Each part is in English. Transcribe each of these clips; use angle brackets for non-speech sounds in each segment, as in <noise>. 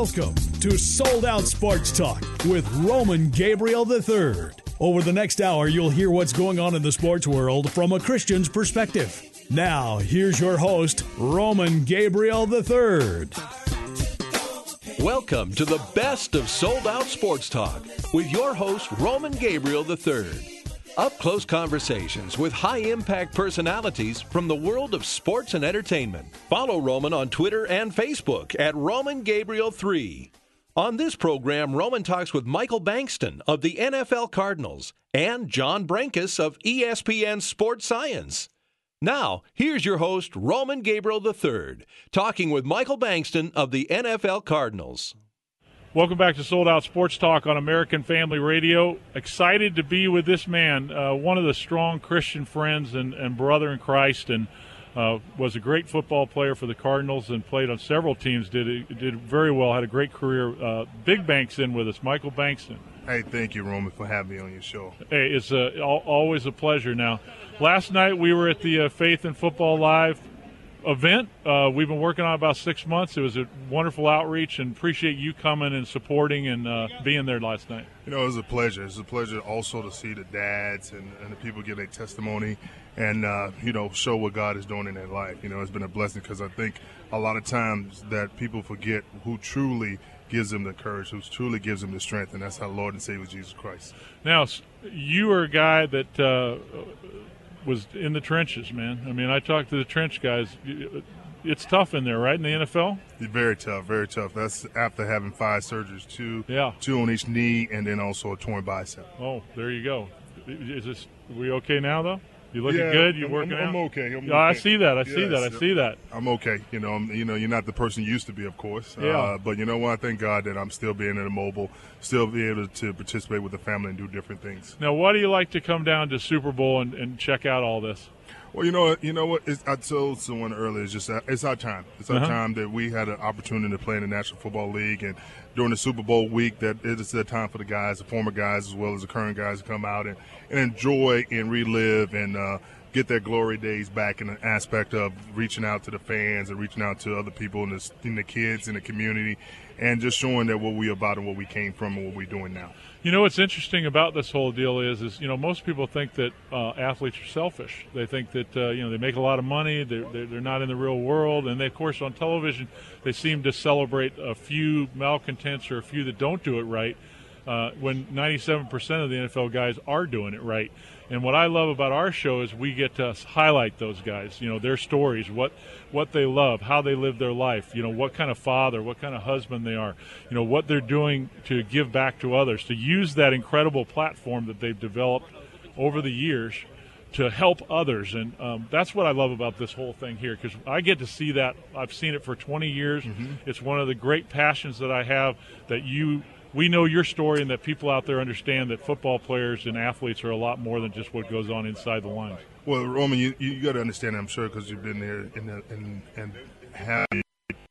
Welcome to Sold Out Sports Talk with Roman Gabriel III. Over the next hour, you'll hear what's going on in the sports world from a Christian's perspective. Now, here's your host, Roman Gabriel III. Welcome to the best of Sold Out Sports Talk with your host, Roman Gabriel III. Up close conversations with high impact personalities from the world of sports and entertainment. Follow Roman on Twitter and Facebook at Roman Gabriel 3. On this program, Roman talks with Michael Bankston of the NFL Cardinals and John Brenkus of ESPN Sports Science. Now, here's your host, Roman Gabriel III, talking with Michael Bankston of the NFL Cardinals. Welcome back to Sold Out Sports Talk on American Family Radio. Excited to be with this man, uh, one of the strong Christian friends and, and brother in Christ, and uh, was a great football player for the Cardinals and played on several teams. Did did very well. Had a great career. Uh, Big Banks in with us, Michael Bankston. Hey, thank you, Roman, for having me on your show. Hey, it's uh, always a pleasure. Now, last night we were at the uh, Faith and Football Live event. Uh, we've been working on about six months. It was a wonderful outreach, and appreciate you coming and supporting and uh, being there last night. You know, it was a pleasure. It's a pleasure also to see the dads and, and the people give their testimony and uh, you know show what God is doing in their life. You know, it's been a blessing because I think a lot of times that people forget who truly gives them the courage, who truly gives them the strength, and that's our Lord and Savior Jesus Christ. Now, you are a guy that uh, was in the trenches, man. I mean, I talked to the trench guys. It's tough in there, right? In the NFL, very tough, very tough. That's after having five surgeries, two, yeah, two on each knee, and then also a torn bicep. Oh, there you go. Is this? Are we okay now, though? You looking yeah, good? You I'm, working I'm, I'm okay. I'm okay. I see that. I yes, see that. I see that. I'm okay. You know, I'm, you know, you're not the person you used to be, of course. Yeah. Uh, but you know what? I thank God that I'm still being in mobile, still be able to participate with the family and do different things. Now, why do you like to come down to Super Bowl and, and check out all this? Well, you know what? You know what? It's, I told someone earlier. It's just it's our time. It's our uh-huh. time that we had an opportunity to play in the National Football League, and during the Super Bowl week, that it is the time for the guys, the former guys as well as the current guys, to come out and, and enjoy and relive and. Uh, get their glory days back in the aspect of reaching out to the fans and reaching out to other people and the, and the kids in the community and just showing that what we are about and what we came from and what we're doing now. You know what's interesting about this whole deal is, is you know most people think that uh, athletes are selfish. They think that uh, you know they make a lot of money, they're, they're not in the real world, and they, of course on television they seem to celebrate a few malcontents or a few that don't do it right. Uh, when 97% of the NFL guys are doing it right. And what I love about our show is we get to highlight those guys, you know, their stories, what what they love, how they live their life, you know, what kind of father, what kind of husband they are, you know, what they're doing to give back to others, to use that incredible platform that they've developed over the years to help others. And um, that's what I love about this whole thing here because I get to see that. I've seen it for 20 years. Mm-hmm. It's one of the great passions that I have that you we know your story and that people out there understand that football players and athletes are a lot more than just what goes on inside the lines. Well, Roman, you, you got to understand, I'm sure, because you've been there and, and, and have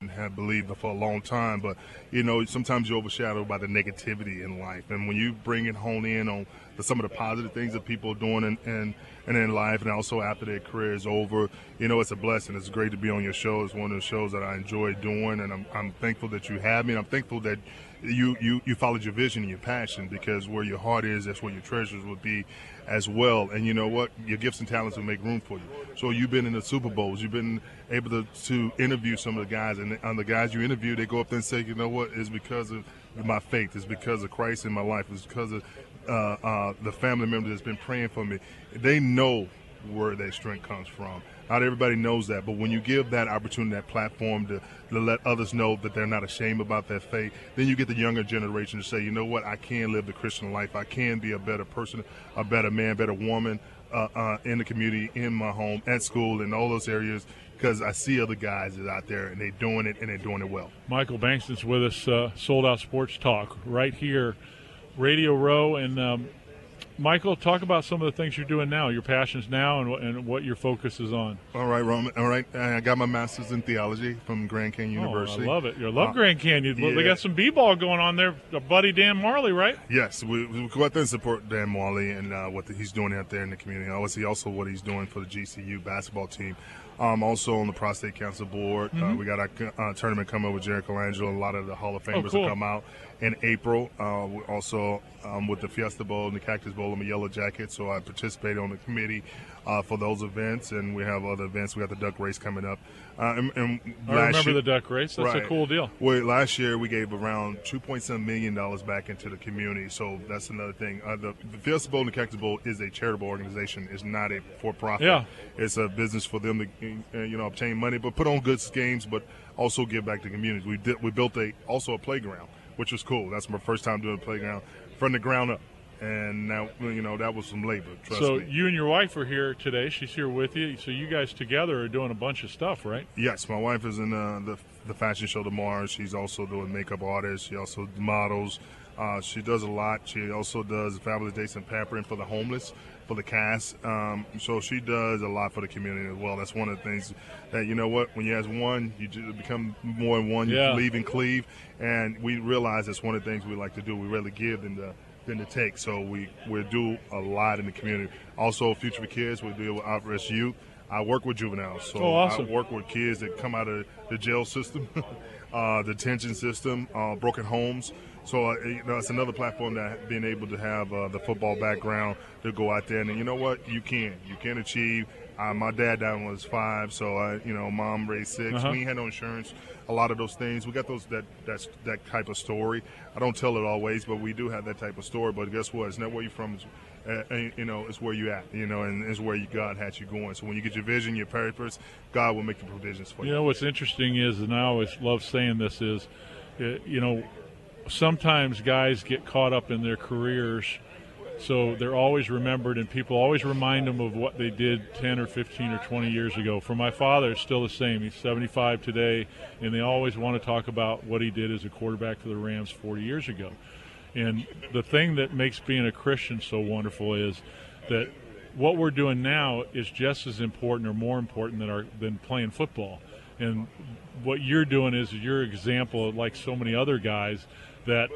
and have believed for a long time. But you know, sometimes you're overshadowed by the negativity in life, and when you bring it hone in on the, some of the positive things that people are doing and and and in life, and also after their career is over, you know, it's a blessing. It's great to be on your show. It's one of the shows that I enjoy doing, and I'm, I'm thankful that you have me. And I'm thankful that you, you, you followed your vision and your passion because where your heart is, that's where your treasures would be as well. And you know what? Your gifts and talents will make room for you. So you've been in the Super Bowls. You've been able to, to interview some of the guys. And on the guys you interview, they go up there and say, you know what? It's because of my faith. It's because of Christ in my life. It's because of uh, uh, the family member that's been praying for me. They know where that strength comes from. Not everybody knows that, but when you give that opportunity, that platform to, to let others know that they're not ashamed about their faith, then you get the younger generation to say, you know what, I can live the Christian life. I can be a better person, a better man, better woman uh, uh, in the community, in my home, at school, in all those areas because I see other guys that out there and they're doing it and they're doing it well. Michael Bankston's with us, uh, Sold Out Sports Talk, right here, Radio Row, and um, Michael, talk about some of the things you're doing now, your passions now, and, and what your focus is on. All right, Roman. All right, I got my master's in theology from Grand Canyon oh, University. I love it. You love uh, Grand Canyon. Yeah. They got some b-ball going on there. Buddy Dan Majerle, right? Yes, we, we go out there and support Dan Majerle and uh, what the, he's doing out there in the community. Obviously, also what he's doing for the GCU basketball team. Um, also on the Prostate Cancer Board, uh, mm-hmm. uh, we got a uh, tournament coming up with Jerry Colangelo. A lot of the Hall of Famers oh, cool. will come out in April. Uh, also um, with the Fiesta Bowl and the Cactus Bowl, I'm a Yellow Jacket, so I participated on the committee uh, for those events, and we have other events. We got the duck race coming up. Uh, and, and I remember year, the duck race. That's right. a cool deal. Well, last year we gave around 2.7 million dollars back into the community, so that's another thing. Uh, the, the Fiesta Bowl and the Cactus Bowl is a charitable organization. It's not a for-profit. Yeah. It's a business for them to uh, you know obtain money, but put on good games, but also give back to the community. We did we built a also a playground, which was cool. That's my first time doing a playground from the ground up and now you know that was some labor. so me. you and your wife are here today. She's here with you. So you guys together are doing a bunch of stuff, right? Yes, my wife is in uh, the the fashion show tomorrow. She's also doing makeup artist. She also models. Uh, she does a lot. She also does fabulous dates and pampering for the homeless, for the cast. Um, so she does a lot for the community as well. That's one of the things that you know what when you have one, you become more than one. You yeah. leave and cleave, and we realize that's one of the things we like to do. We really give in the than to take. So we we do a lot in the community. Also, Future for Kids, we deal with at-risk youth. I work with juveniles, so oh, awesome. I work with kids that come out of the jail system, <laughs> uh, the detention system, uh, broken homes. So uh, you know, it's another platform that being able to have uh, the football background to go out there and you know what you can you can achieve. Uh, my dad died when I was five, so I you know mom raised 6 uh-huh. We had no insurance a lot of those things. We got those that that's that type of story. I don't tell it always, but we do have that type of story. But guess what? It's not where you're from. It's, uh, you know, it's where you at. You know, and it's where you, God has you going. So when you get your vision, your purpose, God will make the provisions for you. You know, what's interesting is, and I always love saying this is, uh, you know, sometimes guys get caught up in their careers so they're always remembered, and people always remind them of what they did 10 or 15 or 20 years ago. For my father, it's still the same. He's 75 today, and they always want to talk about what he did as a quarterback for the Rams 40 years ago. And the thing that makes being a Christian so wonderful is that what we're doing now is just as important or more important than our than playing football. And what you're doing is your example, like so many other guys, that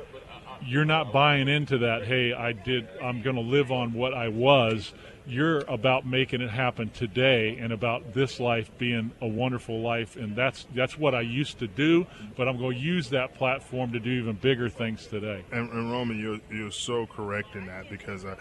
you're not buying into that hey i did i'm going to live on what i was. You're about making it happen today and about this life being a wonderful life. And that's that's what i used to do but i'm going to use that platform to do even bigger things today. And, and roman you're, you're so correct in that because uh,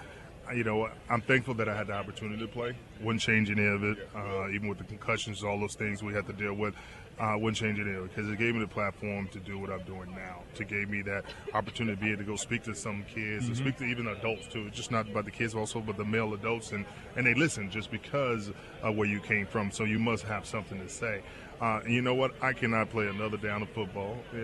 you know, I'm thankful that I had the opportunity to play. Wouldn't change any of it, uh, even with the concussions, all those things we had to deal with uh, wouldn't change it anyway because it gave me the platform to do what I'm doing now. To gave me that opportunity to be able to go speak to some kids, mm-hmm. to speak to even adults too. It's just not about the kids, also but the male adults, and and they listen just because of where you came from. So you must have something to say. Uh, you know what? I cannot play another down of football. Uh,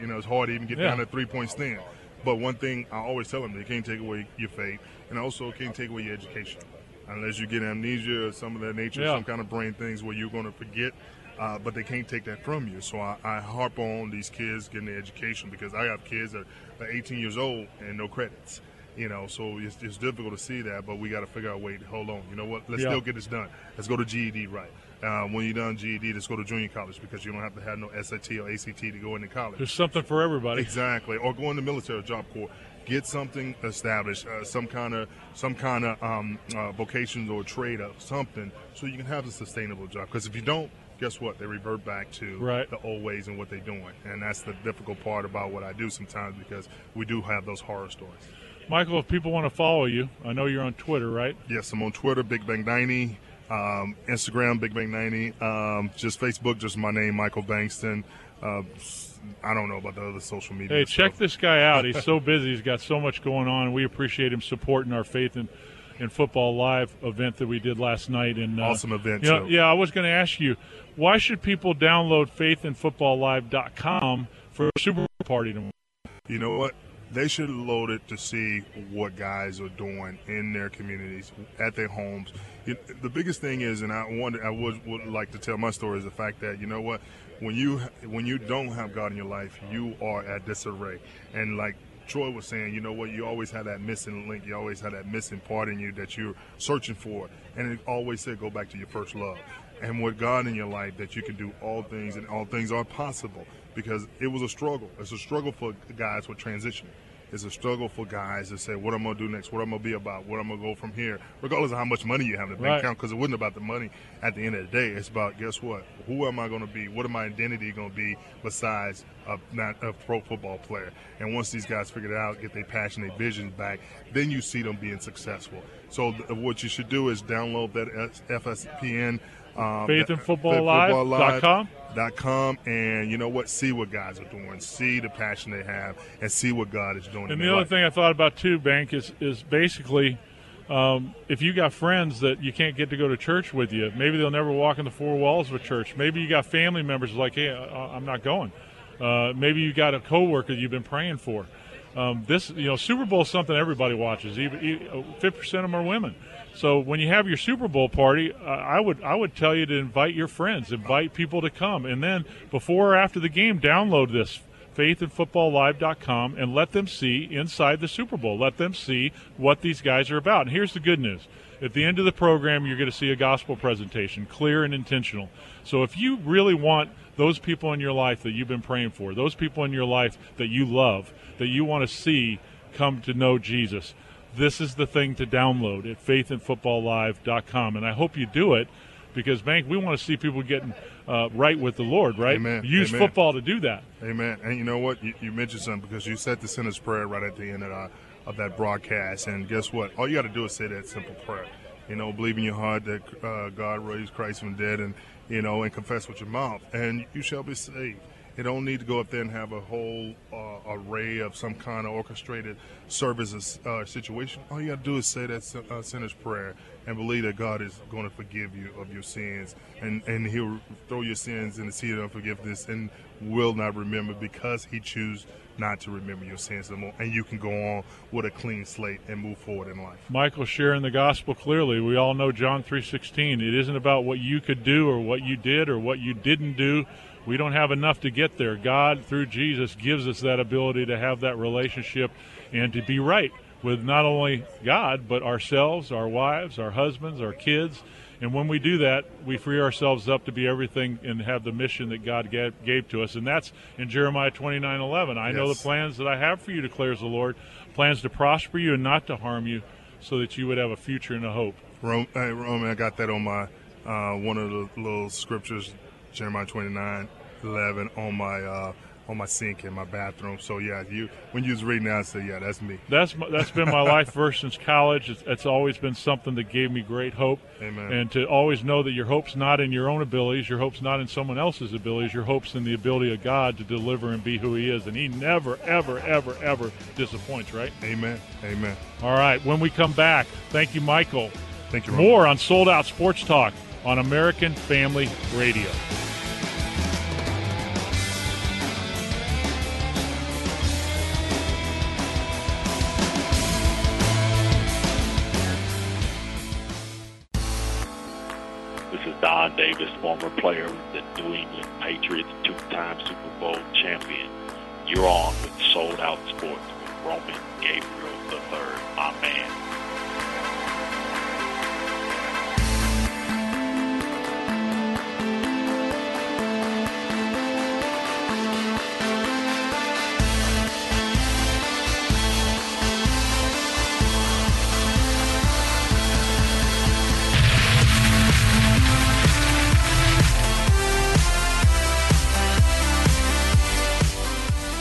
you know, it's hard to even get yeah. down to three point stand. But one thing I always tell them, they can't take away your faith, and also can't take away your education unless you get amnesia or some of that nature, yeah. some kind of brain things where you're going to forget uh, but they can't take that from you. So I, I, harp on these kids getting their education because I have kids that are 18 years old and no credits. You know, so it's, it's difficult to see that, but we got to figure out. Wait, hold on. You know what? Let's yeah. still get this done. Let's go to GED right. Uh, when you're done GED, let's go to junior college because you don't have to have no SAT or ACT to go into college. There's something for everybody. Exactly, or go in the military job corps. Get something established, uh, some kind of some kind of um, uh, vocations or trade or something, so you can have a sustainable job. Because if you don't, guess what? They revert back to right. the old ways and what they're doing. And that's the difficult part about what I do sometimes because we do have those horror stories. Michael, if people want to follow you, I know you're on Twitter, right? Yes, I'm on Twitter, Big Bang 90. Um, Instagram, Big Bang 90. Um, just Facebook, just my name, Michael Bankston. Uh, I don't know about the other social media. Hey, stuff. check this guy out. He's so <laughs> busy. He's got so much going on. We appreciate him supporting our faith and in football live event that we did last night. And uh, awesome event. You know, yeah, I was going to ask you, why should people download faithandfootballlive.com for a Super Party tomorrow? You know what? They should load it to see what guys are doing in their communities, at their homes. the biggest thing is, and I wanted, I would, would like to tell my story is the fact that you know what, when you when you don't have God in your life, you are at disarray, and like Troy was saying, you know what, you always have that missing link, you always have that missing part in you that you're searching for. And it always said, go back to your first love. And with God in your life, that you can do all things and all things are possible because it was a struggle. It's a struggle for guys with transition it's a struggle for guys to say what I'm going to do next, what I'm going to be about, what I'm going to go from here, regardless of how much money you have in the bank right. account. Because it wasn't about the money at the end of the day. It's about guess what? Who am I going to be? What am my identity going to be besides a, not a pro football player? And once these guys figure it out, get their passion, their vision back, then you see them being successful. So th- what you should do is download that FSPN. Um, faithandfootballlive.com dot com. and you know what? See what guys are doing. See the passion they have and see what god is doing and the other life. thing i thought about too bank is is basically um, if you got friends that you can't get to go to church with you maybe they'll never walk in the four walls of a church. Maybe you got family members like hey i'm not going. Uh, maybe you got a coworker you've been praying for um, this you know super bowl is something everybody watches even 50% of them are women so when you have your Super Bowl party, uh, I would I would tell you to invite your friends, invite people to come, and then before or after the game, download this faithandfootballlive.com and let them see inside the Super Bowl. Let them see what these guys are about. And here's the good news. At the end of the program, you're going to see a gospel presentation, clear and intentional. So if you really want those people in your life that you've been praying for, those people in your life that you love, that you want to see come to know Jesus, this is the thing to download at faithandfootballlive.com. And I hope you do it because, Bank, we want to see people getting uh, right with the Lord, right? Amen. Use Amen. football to do that. Amen. And you know what? You, you mentioned something because you said the sinner's prayer right at the end of, uh, of that broadcast. And guess what? All you got to do is say that simple prayer. You know, believe in your heart that uh, God raised Christ from the dead and, you know, and confess with your mouth, and you shall be saved. You don't need to go up there and have a whole uh, array of some kind of orchestrated services uh, situation. All you got to do is say that uh, sinner's prayer and believe that God is going to forgive you of your sins, and and He'll throw your sins in the sea of unforgiveness and will not remember because He chooses not to remember your sins anymore, and you can go on with a clean slate and move forward in life. Michael sharing the gospel clearly. We all know John three sixteen. It isn't about what you could do or what you did or what you didn't do we don't have enough to get there. God, through Jesus, gives us that ability to have that relationship and to be right with not only God, but ourselves, our wives, our husbands, our kids. And when we do that, we free ourselves up to be everything and have the mission that God gave, gave to us. And that's in Jeremiah 29 11. I yes. know the plans that I have for you, declares the Lord plans to prosper you and not to harm you, so that you would have a future and a hope. Rome, hey, I got that on my uh, one of the little scriptures Jeremiah 29, 11 on my uh, on my sink in my bathroom. So yeah, you when you was reading that, I said, yeah, that's me. That's my, that's been my life verse since college. It's, it's, always been something that gave me great hope. Amen. And to always know that your hope's not in your own abilities, your hope's not in someone else's abilities. Your hope's in the ability of God to deliver and be who He is, and He never, ever, ever, ever disappoints. Right? Amen. Amen. All right. When we come back, thank you, Michael. Thank you. More on Sold Out Sports Talk on American Family Radio. This is Don Davis, former player of the New England Patriots, two-time Super Bowl champion. You're on with Sold Out Sports with Roman Gabriel III, my man.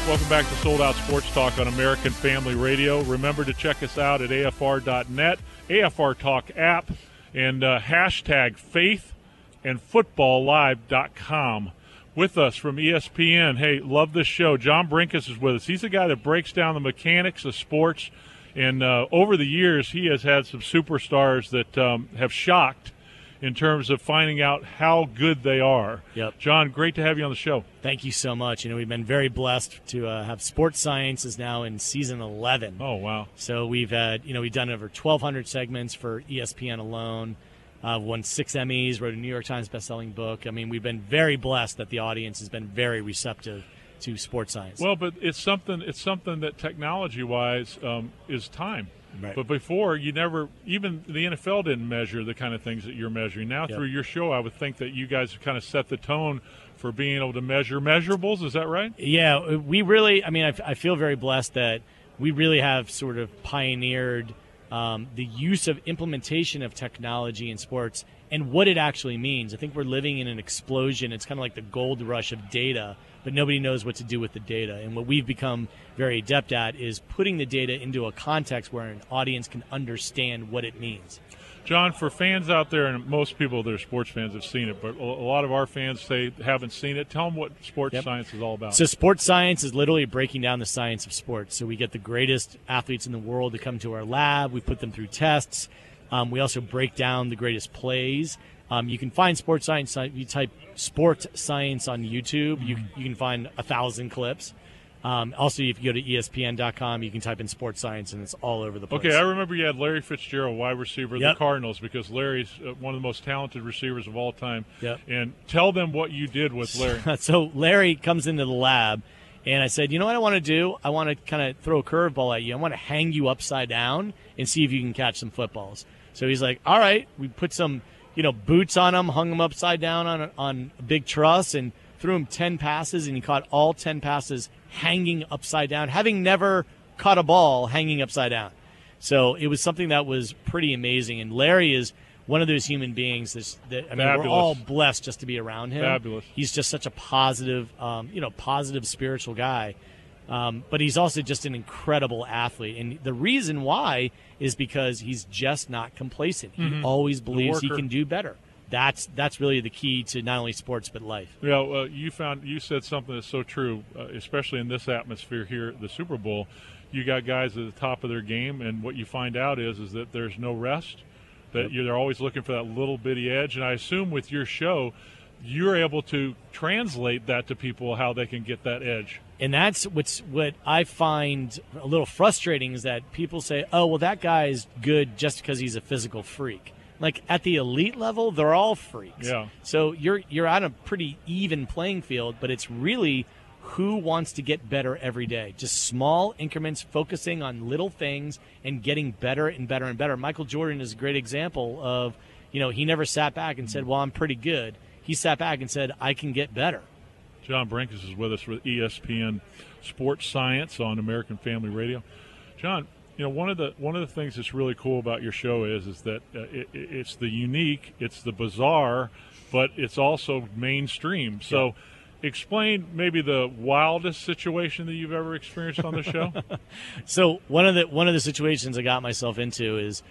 Welcome back to Sold Out Sports Talk on American Family Radio. Remember to check us out at AFR.net, AFR Talk app, and uh, hashtag faith and footballlive.com. With us from ESPN. Hey, love this show. John Brenkus is with us. He's the guy that breaks down the mechanics of sports. And uh, over the years, he has had some superstars that um, have shocked in terms of finding out how good they are. Yep. John, great to have you on the show. Thank you so much. You know, we've been very blessed to uh, have Sports Science is now in season 11. Oh, wow. So we've had, you know, we've done over 1,200 segments for ESPN alone. Uh, won six Emmys, wrote a New York Times bestselling book. I mean, we've been very blessed that the audience has been very receptive to sports science. Well, but it's something it's something that technology wise um, is time. Right. But before, you never, even the NFL didn't measure the kind of things that you're measuring. Now, Yep. through your show, I would think that you guys have kind of set the tone for being able to measure measurables. Is that right? Yeah, we really. I mean, I, I feel very blessed that we really have sort of pioneered um, the use of implementation of technology in sports and what it actually means. I think we're living in an explosion. It's kind of like the gold rush of data, but nobody knows what to do with the data. And what we've become very adept at is putting the data into a context where an audience can understand what it means. John, for fans out there, and most people that are sports fans have seen it, but a lot of our fans say haven't seen it. Tell them what sports Yep. science is all about. So, sports science is literally breaking down the science of sports. So, we get the greatest athletes in the world to come to our lab. We put them through tests. Um, we also break down the greatest plays. Um, you can find sports science. You type sports science on YouTube, you, you can find a thousand clips. Um, also, if you go to ESPN.com, you can type in sports science, and it's all over the place. Okay, I remember you had Larry Fitzgerald, wide receiver of Yep. the Cardinals, because Larry's uh, one of the most talented receivers of all time. Yep. And tell them what you did with Larry. <laughs> so Larry comes into the lab, and I said, "You know what I want to do? I want to kind of throw a curveball at you. I want to hang you upside down and see if you can catch some footballs." So he's like, "All right." We put some, you know, boots on him, hung him upside down on a, on a big truss, and threw him ten passes, and he caught all ten passes hanging upside down, having never caught a ball hanging upside down. So it was something that was pretty amazing. And Larry is one of those human beings that's, that I mean, we're all blessed just to be around him. Fabulous. He's just such a positive, um, you know, positive spiritual guy. Um, but he's also just an incredible athlete, and the reason why is because he's just not complacent. He always believes he Mm-hmm. can do better. That's that's really the key to not only sports but life. Yeah, well, you found you said something that's so true, uh, especially in this atmosphere here at the Super Bowl. You got guys at the top of their game, and what you find out is is that there's no rest. That you're, they're always looking for that little bitty edge, and I assume with your show, you're able to translate that to people how they can get that edge. and that's what's what I find a little frustrating is that people say, "Oh, well, that guy's good just because he's a physical freak." Like at the elite level, they're all freaks. Yeah. So you're you're on a pretty even playing field, but it's really who wants to get better every day. Just small increments, focusing on little things and getting better and better and better. Michael Jordan is a great example of, you know, he never sat back and said, "Well, I'm pretty good." He sat back and said, "I can get better." John Brenkus is with us with ESPN Sports Science on American Family Radio. John, you know one of the one of the things that's really cool about your show is is that uh, it, it- it's the unique, it's the bizarre, but it's also mainstream. So, explain maybe the wildest situation that you've ever experienced on the show. <laughs> <laughs> So one of the one of the situations I got myself into is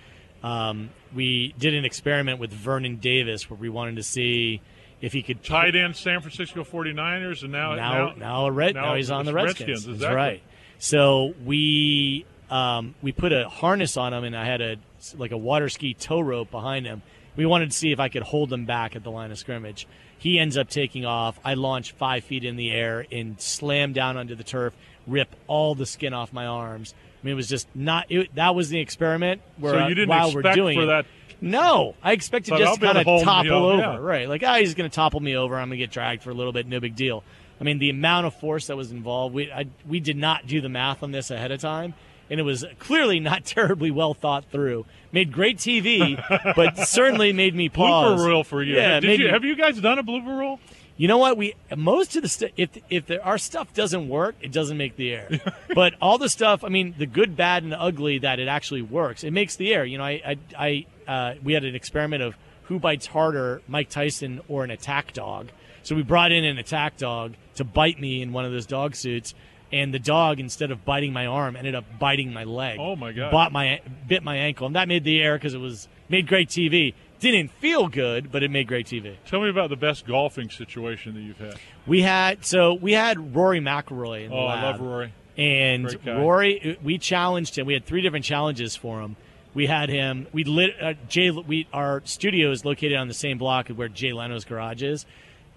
um, we did an experiment with Vernon Davis where we wanted to see if he could Tied in San Francisco 49ers, and now now now a red now, he's on the Redskins. Redskins. That's right. So we um, we put a harness on him, and I had a like a water ski tow rope behind him. We wanted to see if I could hold him back at the line of scrimmage. He ends up taking off. I launch five feet in the air and slam down onto the turf, rip all the skin off my arms. I mean, it was just not. It, that was the experiment. Where So you didn't while we're doing for it- that no, I expected just to kind of topple over, yeah. right? Like, ah, he's going to topple me over. I'm going to get dragged for a little bit. No big deal. I mean, the amount of force that was involved, we I, we did not do the math on this ahead of time, and it was clearly not <laughs> terribly well thought through. Made great TV, but certainly made me pause. blooper reel for you. Yeah, Did you me- have you guys done a blooper reel? You know what? We most of the stuff. If if there, our stuff doesn't work, it doesn't make the air. <laughs> but all the stuff, I mean, the good, bad, and the ugly that it actually works, it makes the air. You know, I I, I uh, we had an experiment of who bites harder, Mike Tyson or an attack dog. So we brought in an attack dog to bite me in one of those dog suits. And the dog, instead of biting my arm, ended up biting my leg. Oh, my God. Bought my bit my ankle, and that made the air because it was made great TV. Didn't feel good, but it made great TV. Tell me about the best golfing situation that you've had. We had so we had Rory McIlroy Oh, I love Rory. and Rory. We challenged him. We had three different challenges for him. We had him. We lit uh, Jay. We our studio is located on the same block of where Jay Leno's garage is.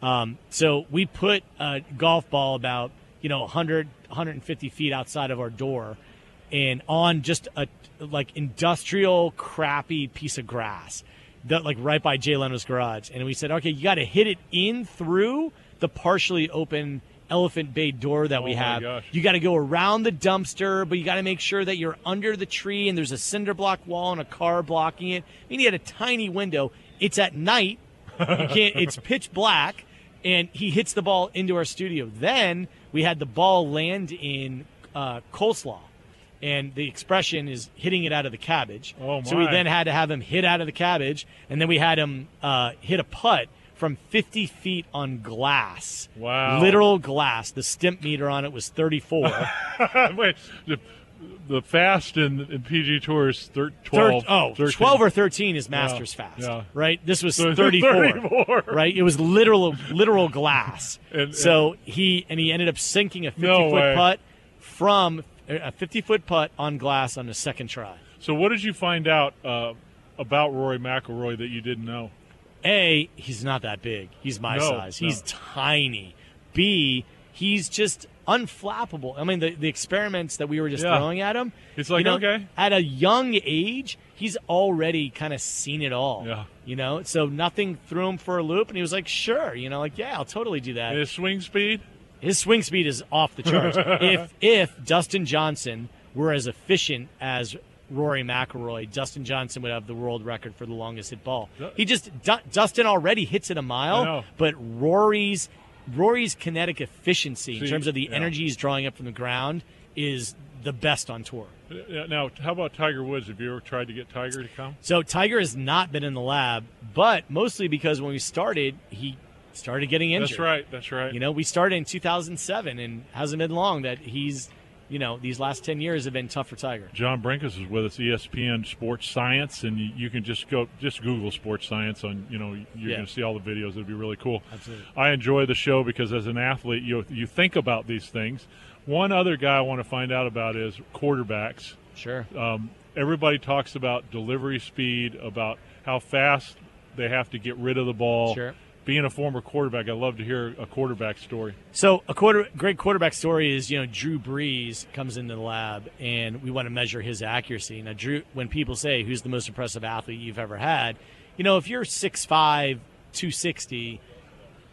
Um, so we put a golf ball about you know 100 150 feet outside of our door, and on just a like industrial crappy piece of grass that like right by Jay Leno's garage. And we said, okay, you got to hit it in through the partially open elephant bay door that we Oh, my have. gosh. You got to go around the dumpster, but you got to make sure that you're under the tree and there's a cinder block wall and a car blocking it. I mean, he had a tiny window. It's at night. You can't. It's <laughs> pitch black, and he hits the ball into our studio. Then we had the ball land in uh, coleslaw, and the expression is hitting it out of the cabbage. Oh, So we then had to have him hit out of the cabbage, and then we had him uh, hit a putt from 50 feet on glass. Wow. Literal glass. The stimp meter on it was 34. <laughs> Wait, the, the fast in, in PG Tour is thir- Thir- 12. oh, 13. 12 or 13 is Masters Yeah, fast, yeah. right? This was So 34, 34. right? It was literal literal glass. <laughs> And- so he and he ended up sinking a 50 No foot way. putt from a 50 foot putt on glass on the second try. So, what did you find out uh, about Rory McIlroy that you didn't know? A, he's not that big. He's my No, size. He's no. tiny. B, he's just unflappable. I mean, the, the experiments that we were just Yeah. throwing at him. It's like, you know, okay. At a young age, he's already kind of seen it all. Yeah. You know, so nothing threw him for a loop, and he was like, sure, you know, like, yeah, I'll totally do that. And his swing speed? His swing speed is off the charts. <laughs> if if Dustin Johnson were as efficient as Rory McIlroy, Dustin Johnson would have the world record for the longest hit ball. He just Du- Dustin already hits it a mile, but Rory's Rory's kinetic efficiency in terms of the yeah. energy he's drawing up from the ground is the best on tour. Now, how about Tiger Woods? Have you ever tried to get Tiger to come? So Tiger has not been in the lab, but mostly because when we started, he started getting injured. That's right. That's right. You know, we started in 2007, and hasn't been long that he's, you know, these last 10 years have been tough for Tiger. John Brenkus is with us, ESPN Sports Science, and you, can just go just Google Sports Science on you know you're Yeah. going to see all the videos. It'll be really cool. Absolutely. I enjoy the show because as an athlete, you you think about these things. One other guy I want to find out about is quarterbacks. Sure. Um, everybody talks about delivery speed, about how fast they have to get rid of the ball. Sure. Being a former quarterback, I love to hear a quarterback story. So a quarter great quarterback story is you know Drew Brees comes into the lab and we want to measure his accuracy. Now Drew, when people say who's the most impressive athlete you've ever had, you know if you're 6'5", 260,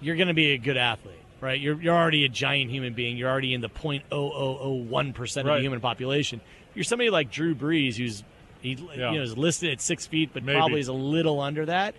you're going to be a good athlete, right? You're you're already a giant human being. You're already in the 0.0001 percent of Right. the human population. If you're somebody like Drew Brees, who's he Yeah. you know is listed at six feet, but Maybe. probably is a little under that.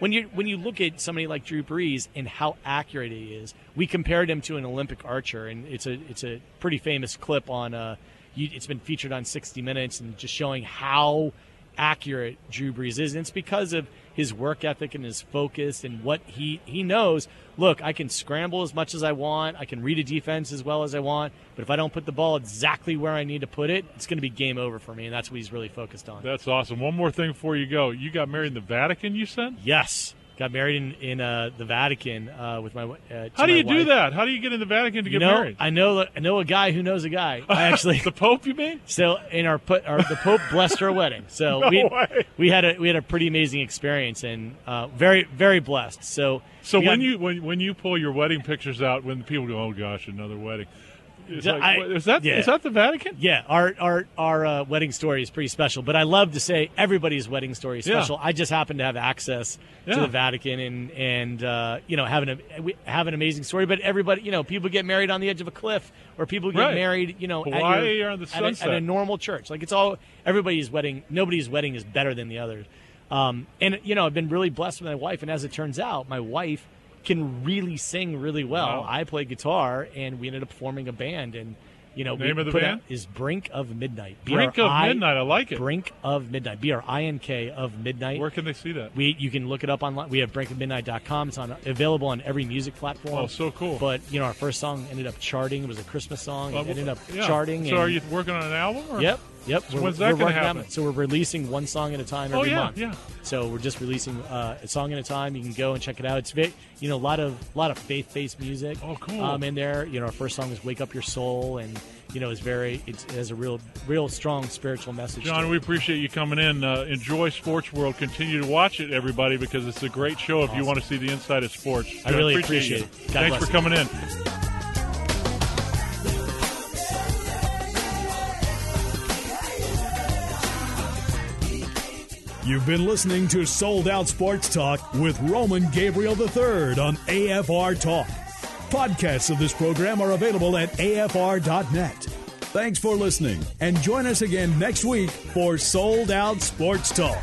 When you when you look at somebody like Drew Brees and how accurate he is, we compared him to an Olympic archer, and it's a it's a pretty famous clip on. Uh, you, it's been featured on 60 Minutes and just showing how accurate Drew Brees is. And it's because of his work ethic and his focus and what he he knows. Look, I can scramble as much as I want. I can read a defense as well as I want. But if I don't put the ball exactly where I need to put it, it's going to be game over for me. And that's what he's really focused on. That's awesome. One more thing before you go. You got married in the Vatican, you said? Yes, got married in in uh, the Vatican uh, with my. Uh, How do my you do that? How do you get in the Vatican to You get know, married? I know I know a guy who knows a guy. I <laughs> actually the Pope, you mean? so in our put our the Pope blessed our wedding. So <laughs> No we way. we had a we had a pretty amazing experience and uh, very very blessed. So So when got- you when when you pull your wedding pictures out, when people go, "Oh gosh, another wedding," it's like, I- is that is yeah. that the Vatican? Yeah, our our our uh, wedding story is pretty special. But I love to say everybody's wedding story is Yeah. special. I just happen to have access Yeah. to the Vatican and and uh, you know having a we have an amazing story. But everybody, you know, people get married on the edge of a cliff, or people get Right. married, you know, Hawaii at, your, or the at, a, at a normal church. Like it's all everybody's wedding. Nobody's wedding is better than the others. Um, and you know, I've been really blessed with my wife. And as it turns out, my wife can really sing really well. Wow. I play guitar, and we ended up forming a band. And you know, Name of the band? is Brink of Midnight. Brink of Midnight. I like it. Brink of Midnight. B R I N K of Midnight. Where can they see that? We you can look it up online. We have brinkofmidnight.com. It's on available on every music platform. Oh, so cool. But you know, our first song ended up charting. It was a Christmas song. Uh, It ended up yeah. charting. So and, are you working on an album? Or? Yep. Yep. So when's that working on happen? So we're releasing one song at a time Oh, every yeah, month. yeah. So we're just releasing uh, a song at a time. You can go and check it out. It's very, you know, a lot of a lot of faith based music. Oh, cool. Um, in there, you know, our first song is "Wake Up Your Soul," and you know, it's very, it's, it has a real, real strong spiritual message. John, we appreciate you coming in. Uh, enjoy Sports World. Continue to watch it, everybody, because it's a great show if you want to see the inside of sports. I really you. appreciate it. Thanks for you. coming in. You've been listening to Sold Out Sports Talk with Roman Gabriel III on AFR Talk. Podcasts of this program are available at afr.net. Thanks for listening, and join us again next week for Sold Out Sports Talk.